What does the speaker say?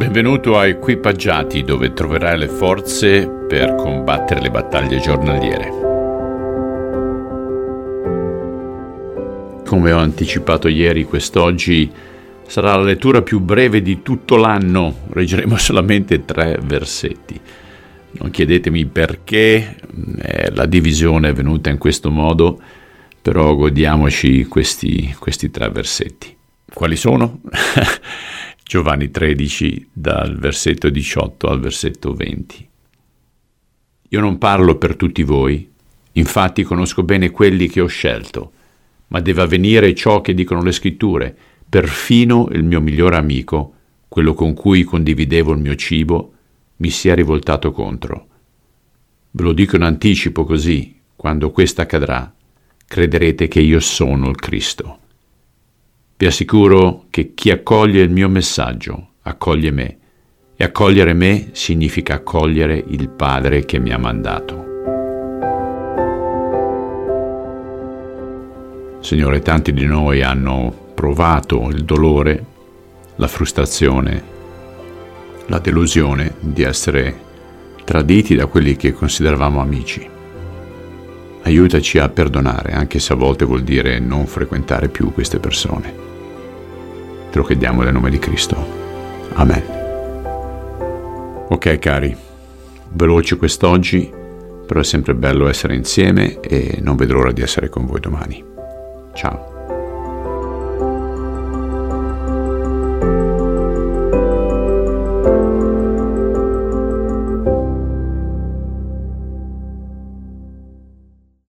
Benvenuto a Equipaggiati dove troverai le forze per combattere le battaglie giornaliere. Come ho anticipato ieri, quest'oggi sarà la lettura più breve di tutto l'anno, leggeremo solamente tre versetti. Non chiedetemi perché, la divisione è venuta in questo modo, però godiamoci questi, questi tre versetti. Quali sono? Giovanni 13 dal versetto 18 al versetto 20. Io non parlo per tutti voi, infatti conosco bene quelli che ho scelto, ma deve avvenire ciò che dicono le scritture, perfino il mio migliore amico, quello con cui condividevo il mio cibo, mi sia rivoltato contro. Ve lo dico in anticipo così, quando questo accadrà, crederete che io sono il Cristo. Vi assicuro che chi accoglie il mio messaggio accoglie me e accogliere me significa accogliere il Padre che mi ha mandato. Signore, tanti di noi hanno provato il dolore, la frustrazione, la delusione di essere traditi da quelli che consideravamo amici. Aiutaci a perdonare, anche se a volte vuol dire non frequentare più queste persone. Lo chiediamo nel nome di Cristo. Amen. Ok cari, veloce quest'oggi, però è sempre bello essere insieme e non vedo l'ora di essere con voi domani. Ciao.